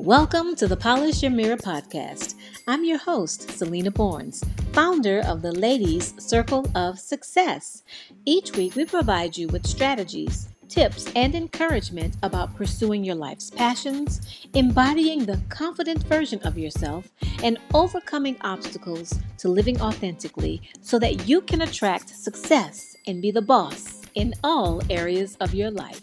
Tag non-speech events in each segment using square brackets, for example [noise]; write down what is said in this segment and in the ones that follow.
Welcome to the Polish Your Mirror podcast. I'm your host, Selena Borns, founder of the Ladies Circle of Success. Each week, we provide you with strategies, tips, and encouragement about pursuing your life's passions, embodying the confident version of yourself, and overcoming obstacles to living authentically so that you can attract success and be the boss in all areas of your life.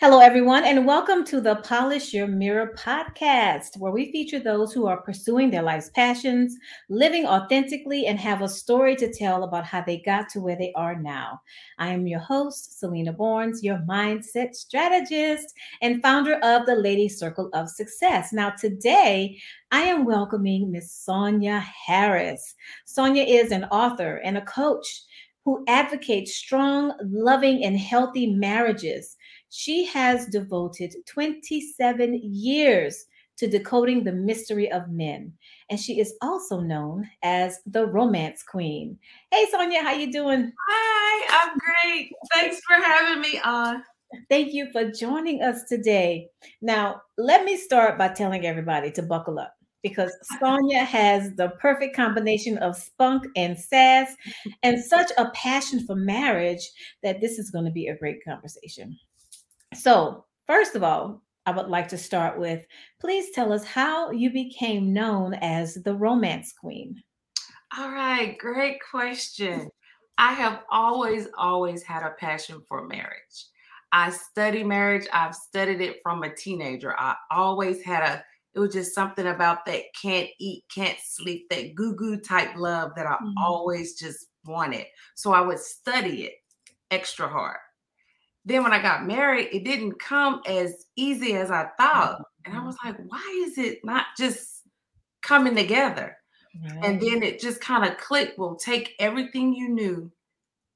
Hello, everyone, and welcome to the Polish Your Mirror podcast, where we feature those who are pursuing their life's passions, living authentically, and have a story to tell about how they got to where they are now. I am your host, Selena Borns, your mindset strategist and founder of the Lady Circle of Success. Now, today, I am welcoming Miss Sonia Harris. Sonia is an author and a coach who advocates strong, loving, and healthy marriages. She has devoted 27 years to decoding the mystery of men, and she is also known as the romance queen. Hey Sonia, how you doing? Hi, I'm great. Thanks for having me on. Thank you for joining us today. Now, let me start by telling everybody to buckle up because [laughs] Sonia has the perfect combination of spunk and sass and such a passion for marriage that this is going to be a great conversation. So, first of all, I would like to start with please tell us how you became known as the romance queen. All right, great question. I have always, always had a passion for marriage. I study marriage. I've studied it from a teenager. I always had a, it was just something about that can't eat, can't sleep, that goo goo type love that I mm-hmm. always just wanted. So I would study it extra hard then when I got married, it didn't come as easy as I thought. And I mm-hmm. was like, why is it not just coming together? Right. And then it just kind of clicked. Well, take everything you knew,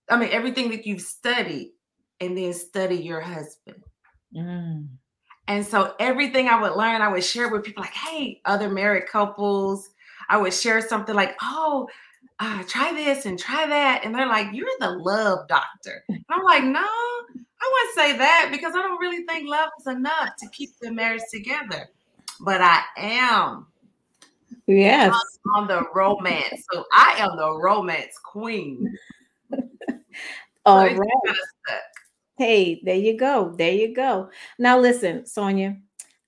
I mean, everything that you've studied, and then study your husband. Mm. And so everything I would learn, I would share with people like, hey, other married couples. I would share something like, oh, uh, try this and try that. And they're like, you're the love doctor. And I'm like, no, I wouldn't say that because I don't really think love is enough to keep the marriage together. But I am. Yes. On, the romance. So I am the romance queen. [laughs] All so right. Hey, there you go. There you go. Now listen, Sonia,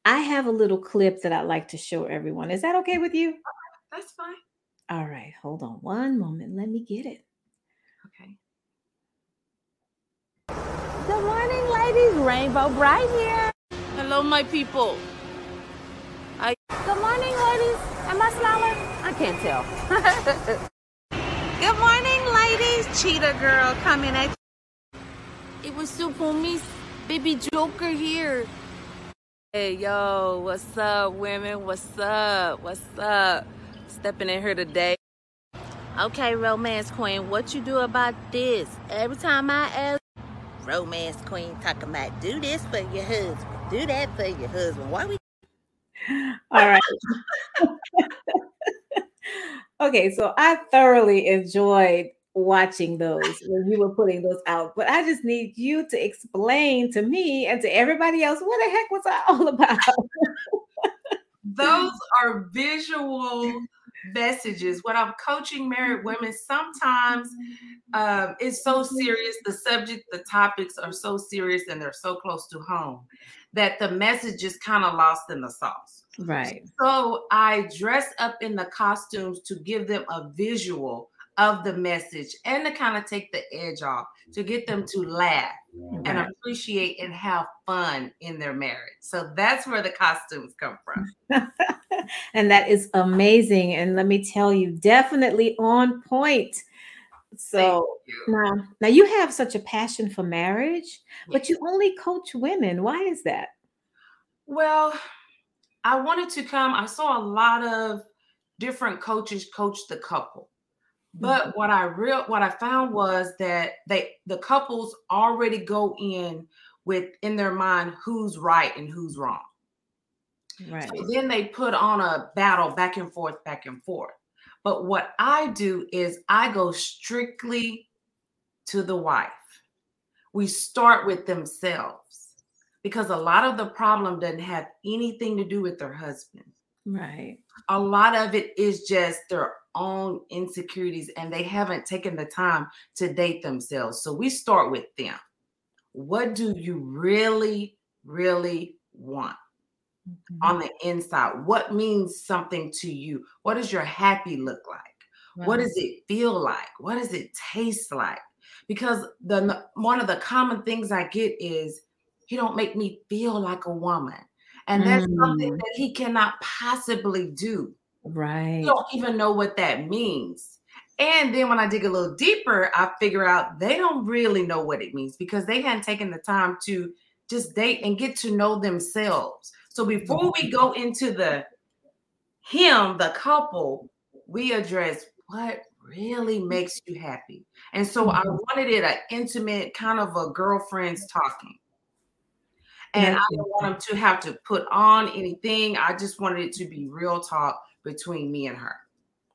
I have a little clip that I'd like to show everyone. Is that okay with you? That's fine. All right, hold on one moment. Let me get it. Good morning, ladies. Rainbow Brite here. Hello, my people. I. Good morning, ladies. Am I smiling? I can't tell. [laughs] Good morning, ladies. Cheetah girl coming at you. It was Super Miss Baby Joker here. Hey, yo, what's up, women? What's up? What's up? stepping in here today. Okay, romance queen, what you do about this? Every time I ask, romance queen talking about do this for your husband, do that for your husband. Why we? All right. [laughs] okay, so I thoroughly enjoyed watching those when you were putting those out, but I just need you to explain to me and to everybody else what the heck was I all about. those are visual messages when i'm coaching married mm-hmm. women sometimes um, it's so mm-hmm. serious the subject the topics are so serious and they're so close to home that the message is kind of lost in the sauce right so i dress up in the costumes to give them a visual of the message and to kind of take the edge off to get them to laugh right. and appreciate and have fun in their marriage. So that's where the costumes come from. [laughs] and that is amazing. And let me tell you, definitely on point. So now, now you have such a passion for marriage, but you only coach women. Why is that? Well, I wanted to come. I saw a lot of different coaches coach the couple but mm-hmm. what I real what I found was that they the couples already go in with in their mind who's right and who's wrong. Right. So then they put on a battle back and forth, back and forth. But what I do is I go strictly to the wife. We start with themselves because a lot of the problem doesn't have anything to do with their husband. Right. A lot of it is just their own insecurities and they haven't taken the time to date themselves. So we start with them. What do you really, really want mm-hmm. on the inside? What means something to you? What does your happy look like? Right. What does it feel like? What does it taste like? Because the one of the common things I get is he don't make me feel like a woman. And that's mm. something that he cannot possibly do. Right. You don't even know what that means. And then when I dig a little deeper, I figure out they don't really know what it means because they hadn't taken the time to just date and get to know themselves. So before we go into the him, the couple, we address what really makes you happy. And so I mm-hmm. wanted it an intimate kind of a girlfriends talking. And I didn't want them to have to put on anything. I just wanted it to be real talk between me and her.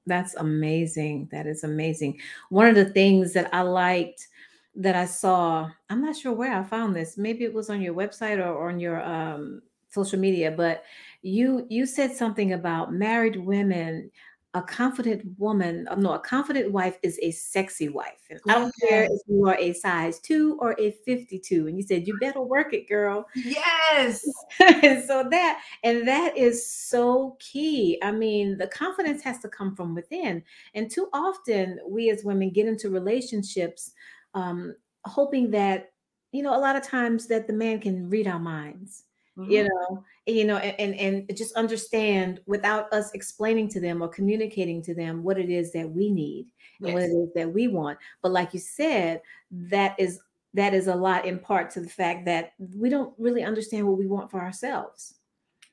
That's amazing. That is amazing. One of the things that I liked that I saw, I'm not sure where I found this. Maybe it was on your website or on your um, social media, but you you said something about married women a confident woman, uh, no, a confident wife is a sexy wife. And I don't care if you are a size two or a 52. And you said, you better work it, girl. Yes. [laughs] so that, and that is so key. I mean, the confidence has to come from within. And too often, we as women get into relationships um, hoping that, you know, a lot of times that the man can read our minds mm-hmm. you know you know and, and and just understand without us explaining to them or communicating to them what it is that we need yes. and what it is that we want. But like you said that is that is a lot in part to the fact that we don't really understand what we want for ourselves.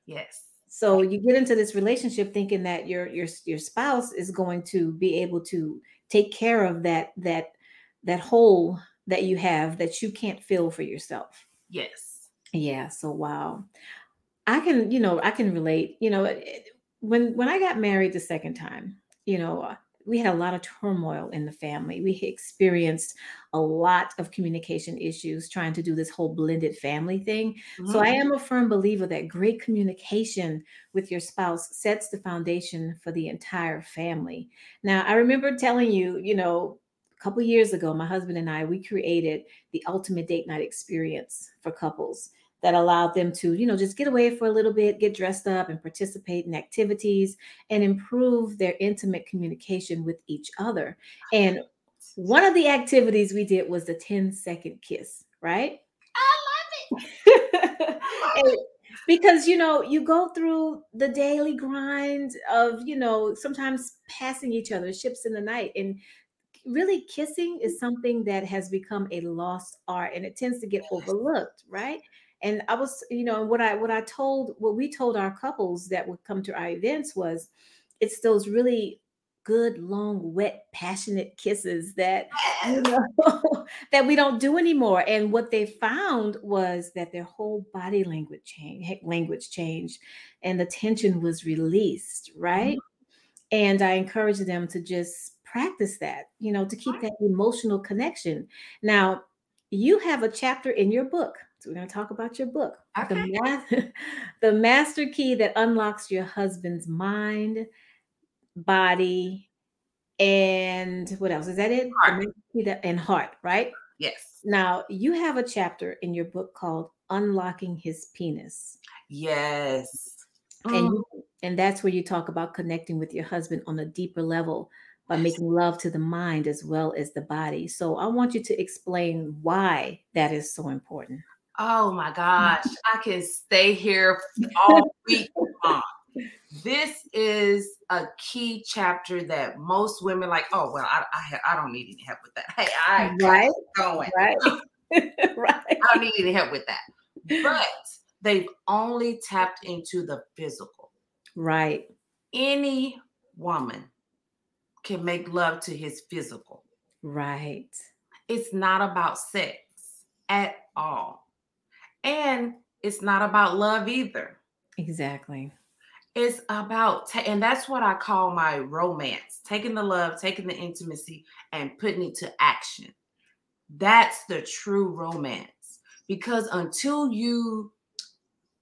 Yes. So you get into this relationship thinking that your your your spouse is going to be able to take care of that that that hole that you have that you can't fill for yourself. Yes yeah, so wow. I can, you know, I can relate. You know, when when I got married the second time, you know, uh, we had a lot of turmoil in the family. We experienced a lot of communication issues trying to do this whole blended family thing. So I mm-hmm. am a firm believer that great communication with your spouse sets the foundation for the entire family. Now, I remember telling you, you know, a couple years ago, my husband and I, we created the ultimate date night experience for couples that allowed them to, you know, just get away for a little bit, get dressed up and participate in activities and improve their intimate communication with each other. And one of the activities we did was the 10 second kiss, right? I love it. [laughs] because you know you go through the daily grind of you know sometimes passing each other ships in the night and really kissing is something that has become a lost art and it tends to get overlooked right? And i was you know what i what i told what we told our couples that would come to our events was it's those really good long wet passionate kisses that you know [laughs] that we don't do anymore. And what they found was that their whole body language changed language changed and the tension was released right? Mm-hmm. and i encouraged them to just practice that you know to keep that emotional connection now you have a chapter in your book so we're going to talk about your book, okay. the, ma- [laughs] the master key that unlocks your husband's mind, body, and what else? Is that it? Heart. That, and heart, right? Yes. Now you have a chapter in your book called "Unlocking His Penis." Yes. And oh. you, and that's where you talk about connecting with your husband on a deeper level by making love to the mind as well as the body. So I want you to explain why that is so important. Oh my gosh, [laughs] I can stay here all week long. This is a key chapter that most women like. Oh well, I I, I don't need any help with that. Hey, I right going right [laughs] [laughs] right. I don't need any help with that. But they've only tapped into the physical. Right. Any woman can make love to his physical. Right. It's not about sex at all and it's not about love either. Exactly. It's about, and that's what I call my romance taking the love, taking the intimacy, and putting it to action. That's the true romance because until you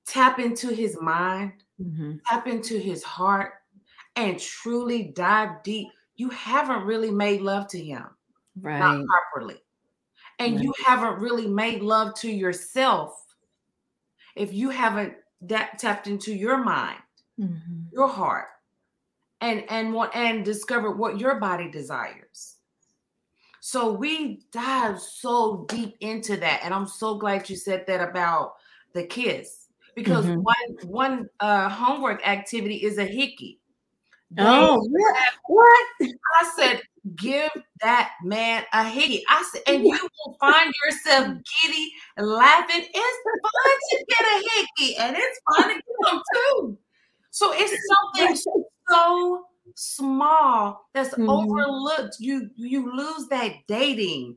tap into his mind, mm-hmm. tap into his heart, and truly dive deep, you haven't really made love to him. Right. Not properly. And right. you haven't really made love to yourself if you haven't that tapped into your mind, mm-hmm. your heart, and and what and discovered what your body desires. So we dive so deep into that, and I'm so glad you said that about the kiss because mm-hmm. one one uh, homework activity is a hickey. Oh, what? I said, give that man a hickey. I said, and you will find yourself giddy and laughing. It's fun to get a hickey, and it's fun to get them too. So it's something so small that's mm-hmm. overlooked. You you lose that dating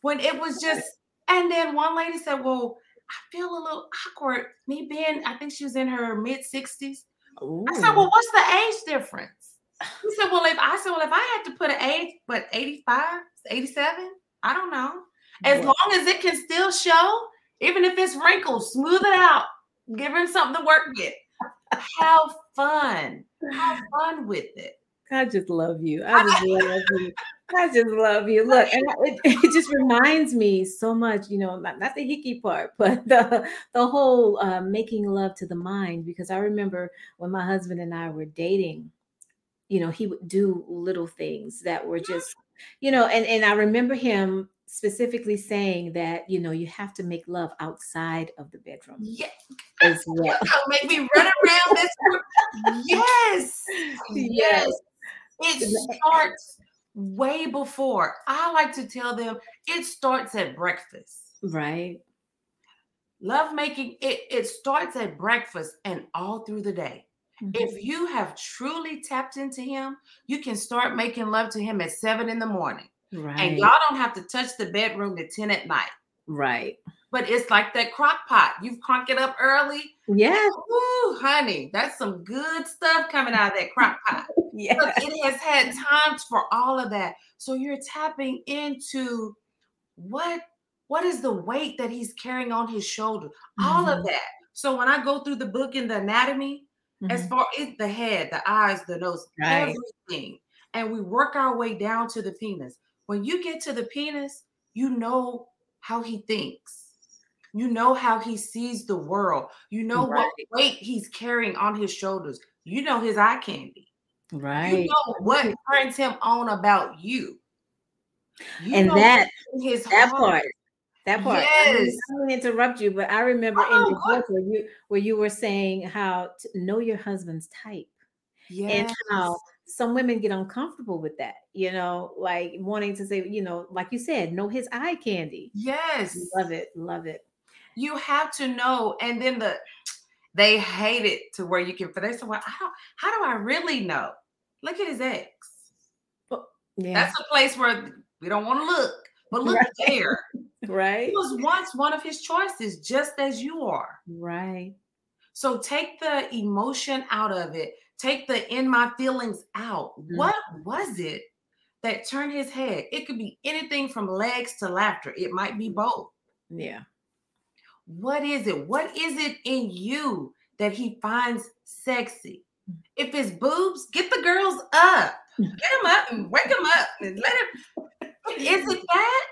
when it was just. And then one lady said, "Well, I feel a little awkward. Me being, I think she was in her mid sixties. I said, "Well, what's the age difference?" He said, "Well, if I said, well, if I had to put an age, but 85, 87, I don't know. As long as it can still show, even if it's wrinkled, smooth it out, give him something to work with. Have fun. Have fun with it. I just love you. I just love you. I just love you. Look, and it, [laughs] it, just reminds me so much, you know, not, not the hickey part, [laughs] but the the whole uh, making love to the mind. Because I remember when my husband and I were dating, you know, he would do little things that were just, you know, and and I remember him specifically saying that you know you have to make love outside of the bedroom. Yeah, as well. Make me run around this. [laughs] yes, yes. It starts way before. I like to tell them it starts at breakfast. Right. Love making it it starts at breakfast and all through the day. Mm-hmm. If you have truly tapped into him, you can start making love to him at seven in the morning. Right. And y'all don't have to touch the bedroom at 10 at night. Right. But it's like that crock pot. You've crunk it up early. Yeah. Ooh, honey, that's some good stuff coming out of that crock pot. [laughs] yeah. It has had times for all of that. So you're tapping into what what is the weight that he's carrying on his shoulder? Mm-hmm. All of mm-hmm. that. So when I go through the book in the anatomy, mm-hmm. as far as the head, the eyes, the nose, right. everything, and we work our way down to the penis. When you get to the penis, you know how he thinks. You know how he sees the world. You know right. what weight he's carrying on his shoulders. You know his eye candy. Right. You know what turns him on about you. you and that his that heart. part. That part. Yes. I don't interrupt you, but I remember oh, in your book where you where you were saying how to know your husband's type. Yes. And how some women get uncomfortable with that, you know, like wanting to say, you know, like you said, know his eye candy. Yes. Love it. Love it. You have to know. And then the they hate it to where you can, but they say, well, how, how do I really know? Look at his ex. Well, yeah. That's a place where we don't want to look, but look right. there. [laughs] right. He was once one of his choices, just as you are. Right. So take the emotion out of it take the in my feelings out. Mm-hmm. What was it that turned his head? It could be anything from legs to laughter. It might be both. Yeah. What is it? What is it in you that he finds sexy? If it's boobs, get the girls up. Get them up and wake them up and let him. Is it that?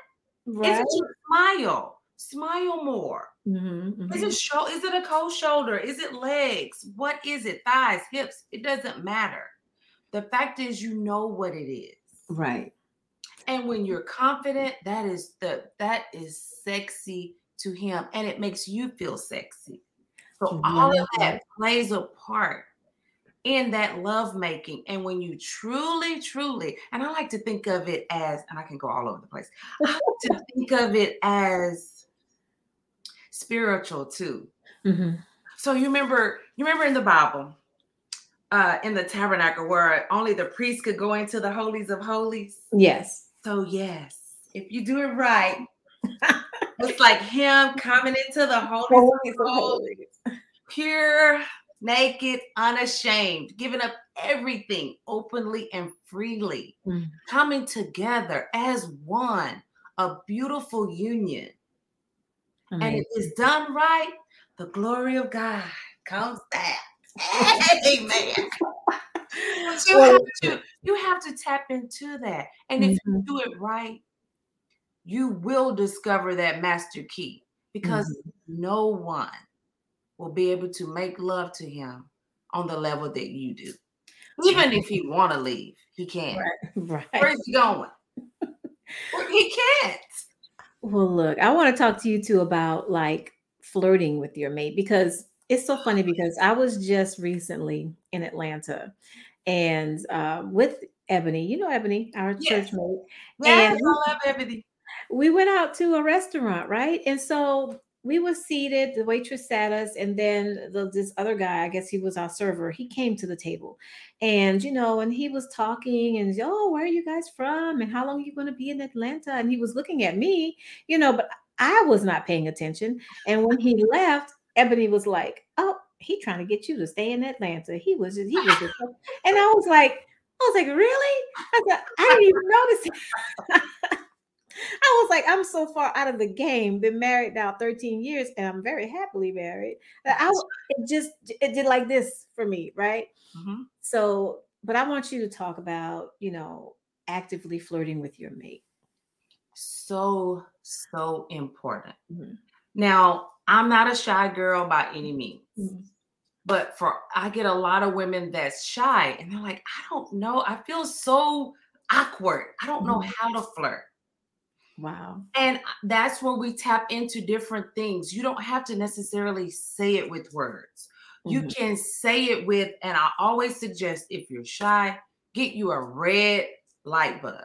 Right. Is it your smile? Smile more. Mm-hmm, mm-hmm. Is it mm-hmm. show? Is it a cold shoulder? Is it legs? What is it? Thighs, hips? It doesn't matter. The fact is, you know what it is. Right. And when you're confident, that is the that is sexy to him, and it makes you feel sexy. So all of that plays a part in that love making. And when you truly, truly, and I like to think of it as, and I can go all over the place. I like to think of it as spiritual too. Mm-hmm. So you remember, you remember in the Bible, uh, in the tabernacle where only the priest could go into the holies of holies. Yes. So yes, if you do it right, [laughs] it's like him coming into the holies of holies, pure, naked, unashamed, giving up everything openly and freely, mm. coming together as one, a beautiful union. And if it's done right, the glory of God comes back. Amen. [laughs] You Well, have to you have to tap into that. And if you Mhm. do it right, you will discover that master key because Mm-hmm. no one will be able to make love to him on the level that you do. Even if he want to leave, he can't. [laughs] Right. Where's he going? Well, he can't. Well, look, I want to talk to you too about like flirting with your mate because it's so funny [gasps] because I was just recently in Atlanta and uh, with Ebony, you know Ebony, our Yes. church mate, Yes, And- I love everything. we went out to a restaurant, right? And so we were seated, the waitress sat us, and then the, this other guy, I guess he was our server, he came to the table. And you know, and he was talking and oh, where are you guys from? And how long are you going to be in Atlanta? And he was looking at me, you know, but I was not paying attention. And when he [laughs] left, Ebony was like, Oh, he trying to get you to stay in Atlanta. He was just, he was just, [laughs] and I was like, I was like, really? I said, I didn't even notice. [laughs] I was like, I'm so far out of the game. Been married now 13 years, and I'm very happily married. I it just it did like this for me, right? Mhm. So, but I want you to talk about, you know, actively flirting with your mate. So, so important. Mhm. Now, I'm not a shy girl by any means. Mhm. but for I get a lot of women that's shy and they're like, I don't know. I feel so awkward. I don't know Mhm. how to flirt. Wow. And that's where we tap into different things. You don't have to necessarily say it with words. You Mhm. can say it with, and I always suggest if you're shy, get you a red light bulb.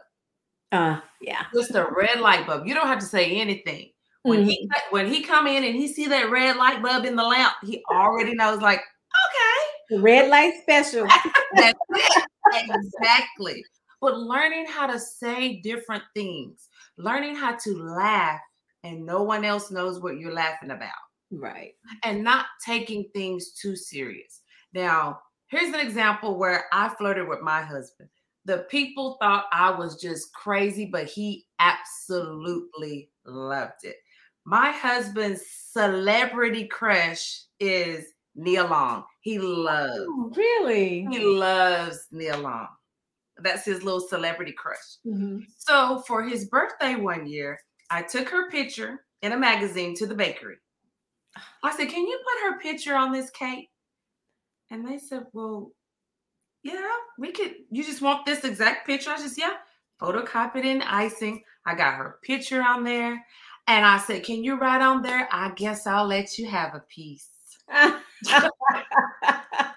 Uh, yeah. Just a red light bulb. You don't have to say anything. When he when he come in and he see that red light bulb in the lamp, he already knows like, okay, red light special. [laughs] That's it. Exactly. But learning how to say different things, learning how to laugh, and no one else knows what you're laughing about, right. and not taking things too serious. Now, here's an example where I flirted with my husband. The people thought I was just crazy, but he absolutely loved it. My husband's celebrity crush is Nia Long. He oh, loves Oh, really? he loves Nia Long. That's his little celebrity crush. Mhm. So for his birthday one year, I took her picture in a magazine to the bakery. I said, Can you put her picture on this cake? And they said, Well, yeah, we could. You just want this exact picture? I just, yeah, photocopied in icing. I got her picture on there. And I said, Can you write on there? I guess I'll let you have a piece. [laughs] [laughs]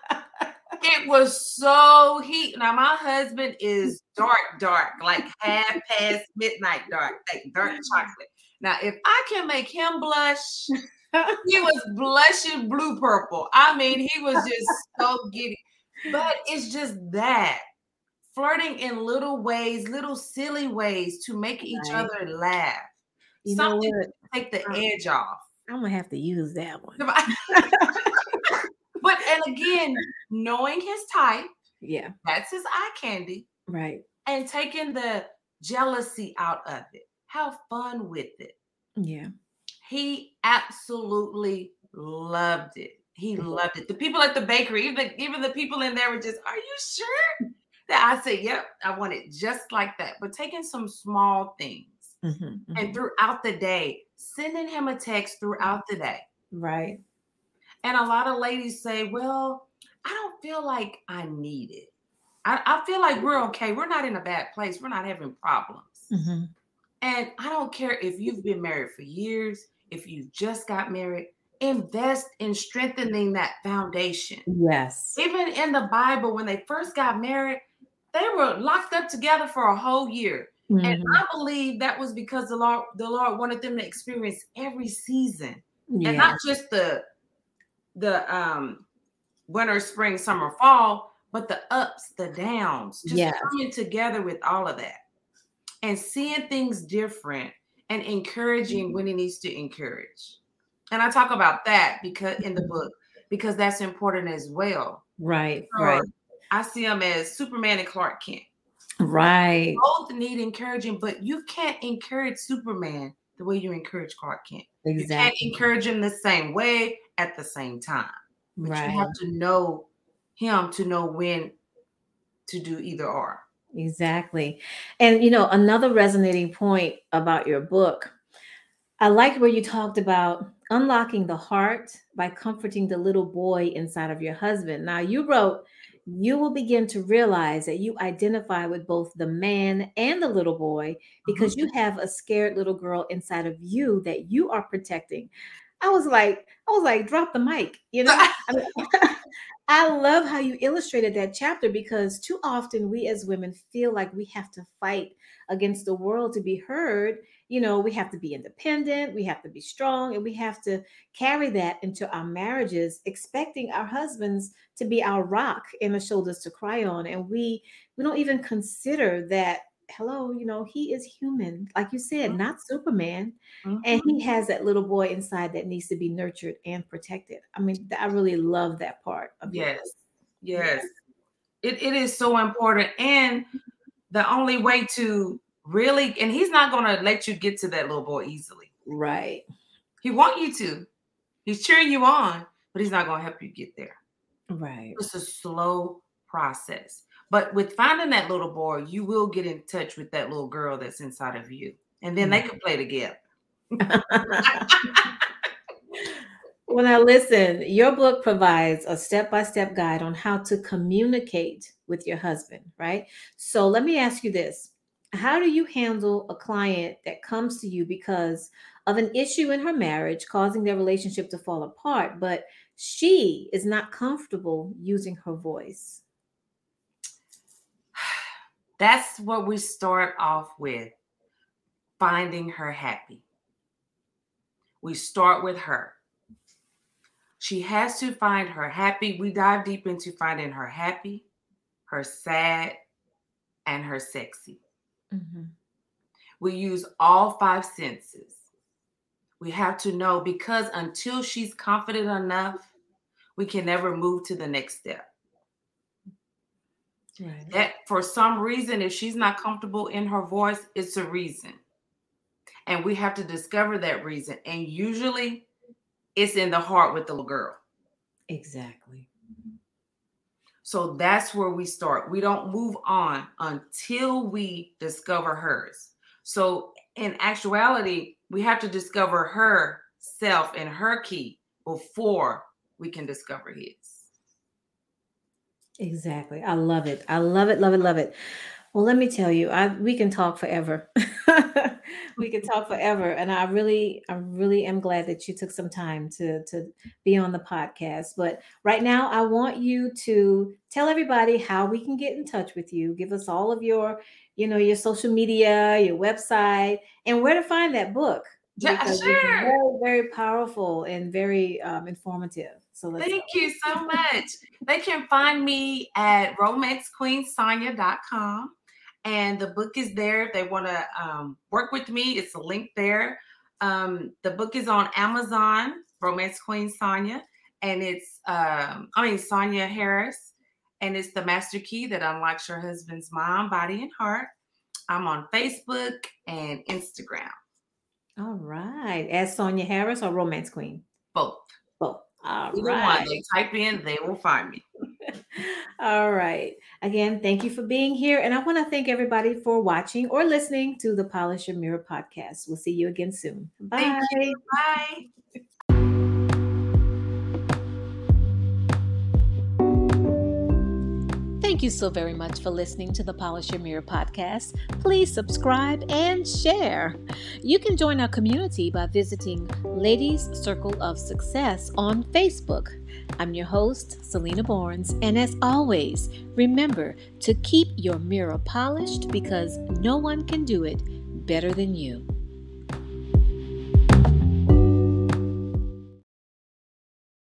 It was so heat. Now my husband is dark, dark, like half past midnight dark, like dark mm. chocolate. Now, if I can make him blush, [laughs] he was blushing blue purple. I mean, he was just so giddy. But it's just that flirting in little ways, little silly ways to make each Right. other laugh. you know Something what? to take the edge off. I'm gonna have to use that one. [laughs] but and again, knowing his type, Yeah. that's his eye candy. Right. and taking the jealousy out of it. Have fun with it. Yeah. He absolutely loved it. He Mhm. loved it. The people at the bakery, even even the people in there were just, "Are you sure?" That I said, "Yep, I want it just like that." But taking some small things Mhm, and mhm. throughout the day, sending him a text throughout the day. Right. And a lot of ladies say, Well, I don't feel like I need it. I, I feel like we're okay. We're not in a bad place. We're not having problems. Mhm. And I don't care if you've been married for years, if you just got married, invest in strengthening that foundation. Yes. Even in the Bible, when they first got married, they were locked up together for a whole year. And Mhm. I believe that was because the Lord, the Lord wanted them to experience every season Yeah. and not just the the um winter, spring, summer, fall, but the ups, the downs, just Yes. coming together with all of that and seeing things different and encouraging when it needs to encourage. And I talk about that because in the book because that's important as well. right. So Right. I see them as Superman and Clark Kent. Right. Both need encouraging, but you can't encourage Superman the way you encourage Clark Kent. Exactly. You can't encourage him the same way at the same time. But right. you have to know him to know when to do either or. Exactly. And you know, another resonating point about your book, I liked where you talked about unlocking the heart by comforting the little boy inside of your husband. Now, you wrote, you will begin to realize that you identify with both the man and the little boy because Mhm. you have a scared little girl inside of you that you are protecting. I was like, I was like, drop the mic, you know? [laughs] I, mean, [laughs] I love how you illustrated that chapter because too often we as women feel like we have to fight against the world to be heard. You know, we have to be independent, we have to be strong, and we have to carry that into our marriages, expecting our husbands to be our rock and the shoulders to cry on. And we we don't even consider that, hello, you know, he is human, like you said, not Superman. And Mhm. he has that little boy inside that needs to be nurtured and protected. I mean, I really love that part of book. Yes, yes. It, it is so important. And the only way to really, and he's not going to let you get to that little boy easily. Right. He want you to. He's cheering you on, but he's not going to help you get there. Right. It's a slow process. But with finding that little boy, you will get in touch with that little girl that's inside of you. And then they mm. can play together. [laughs] Well, now listen, your book provides a step by step guide on how to communicate with your husband, right? So let me ask you this How do you handle a client that comes to you because of an issue in her marriage causing their relationship to fall apart, but she is not comfortable using her voice? [sighs] That's what we start off with finding her happy. We start with her. She has to find her happy. We dive deep into finding her happy, her sad, and her sexy. Mhm. We use all five senses. We have to know because until she's confident enough, we can never move to the next step. Right. that for some reason, if she's not comfortable in her voice, it's a reason. And we have to discover that reason. And usually it's in the heart with the little girl. Exactly. So that's where we start. We don't move on until we discover hers. So in actuality, we have to discover her self and her key before we can discover his. Exactly. I love it. I love it, love it, love it. Well, let me tell you, I we can talk forever. [laughs] we can talk forever. And I really, I really am glad that you took some time to to be on the podcast. But right now, I want you to tell everybody how we can get in touch with you. Give us all of your, you know, your social media, your website, and where to find that book. Yeah, sure. very, very powerful and very um, informative. So let's Thank you so much. They can find me at romancequeensonya.com. And the book is there. If they want to um, work with me, it's a link there. Um, the book is on Amazon, Romance Queen Sonya. And it's, um, I mean, Sonya Harris. And it's the master key that unlocks your husband's mind, body, and heart. I'm on Facebook and Instagram, All right. As Sonia Harris or Romance Queen? both. Both. All Either right. one, they type in, they will find me. All right. Again, thank you for being here. And I want to thank everybody for watching or listening to the Polish Your Mirror podcast. We'll see you again soon. Bye. Thank Bye. Thank you so very much for listening to the Polish Your Mirror podcast. Please subscribe and share. You can join our community by visiting Ladies Circle of Success on Facebook. I'm your host, Selena Barnes, and as always, remember to keep your mirror polished because no one can do it better than you.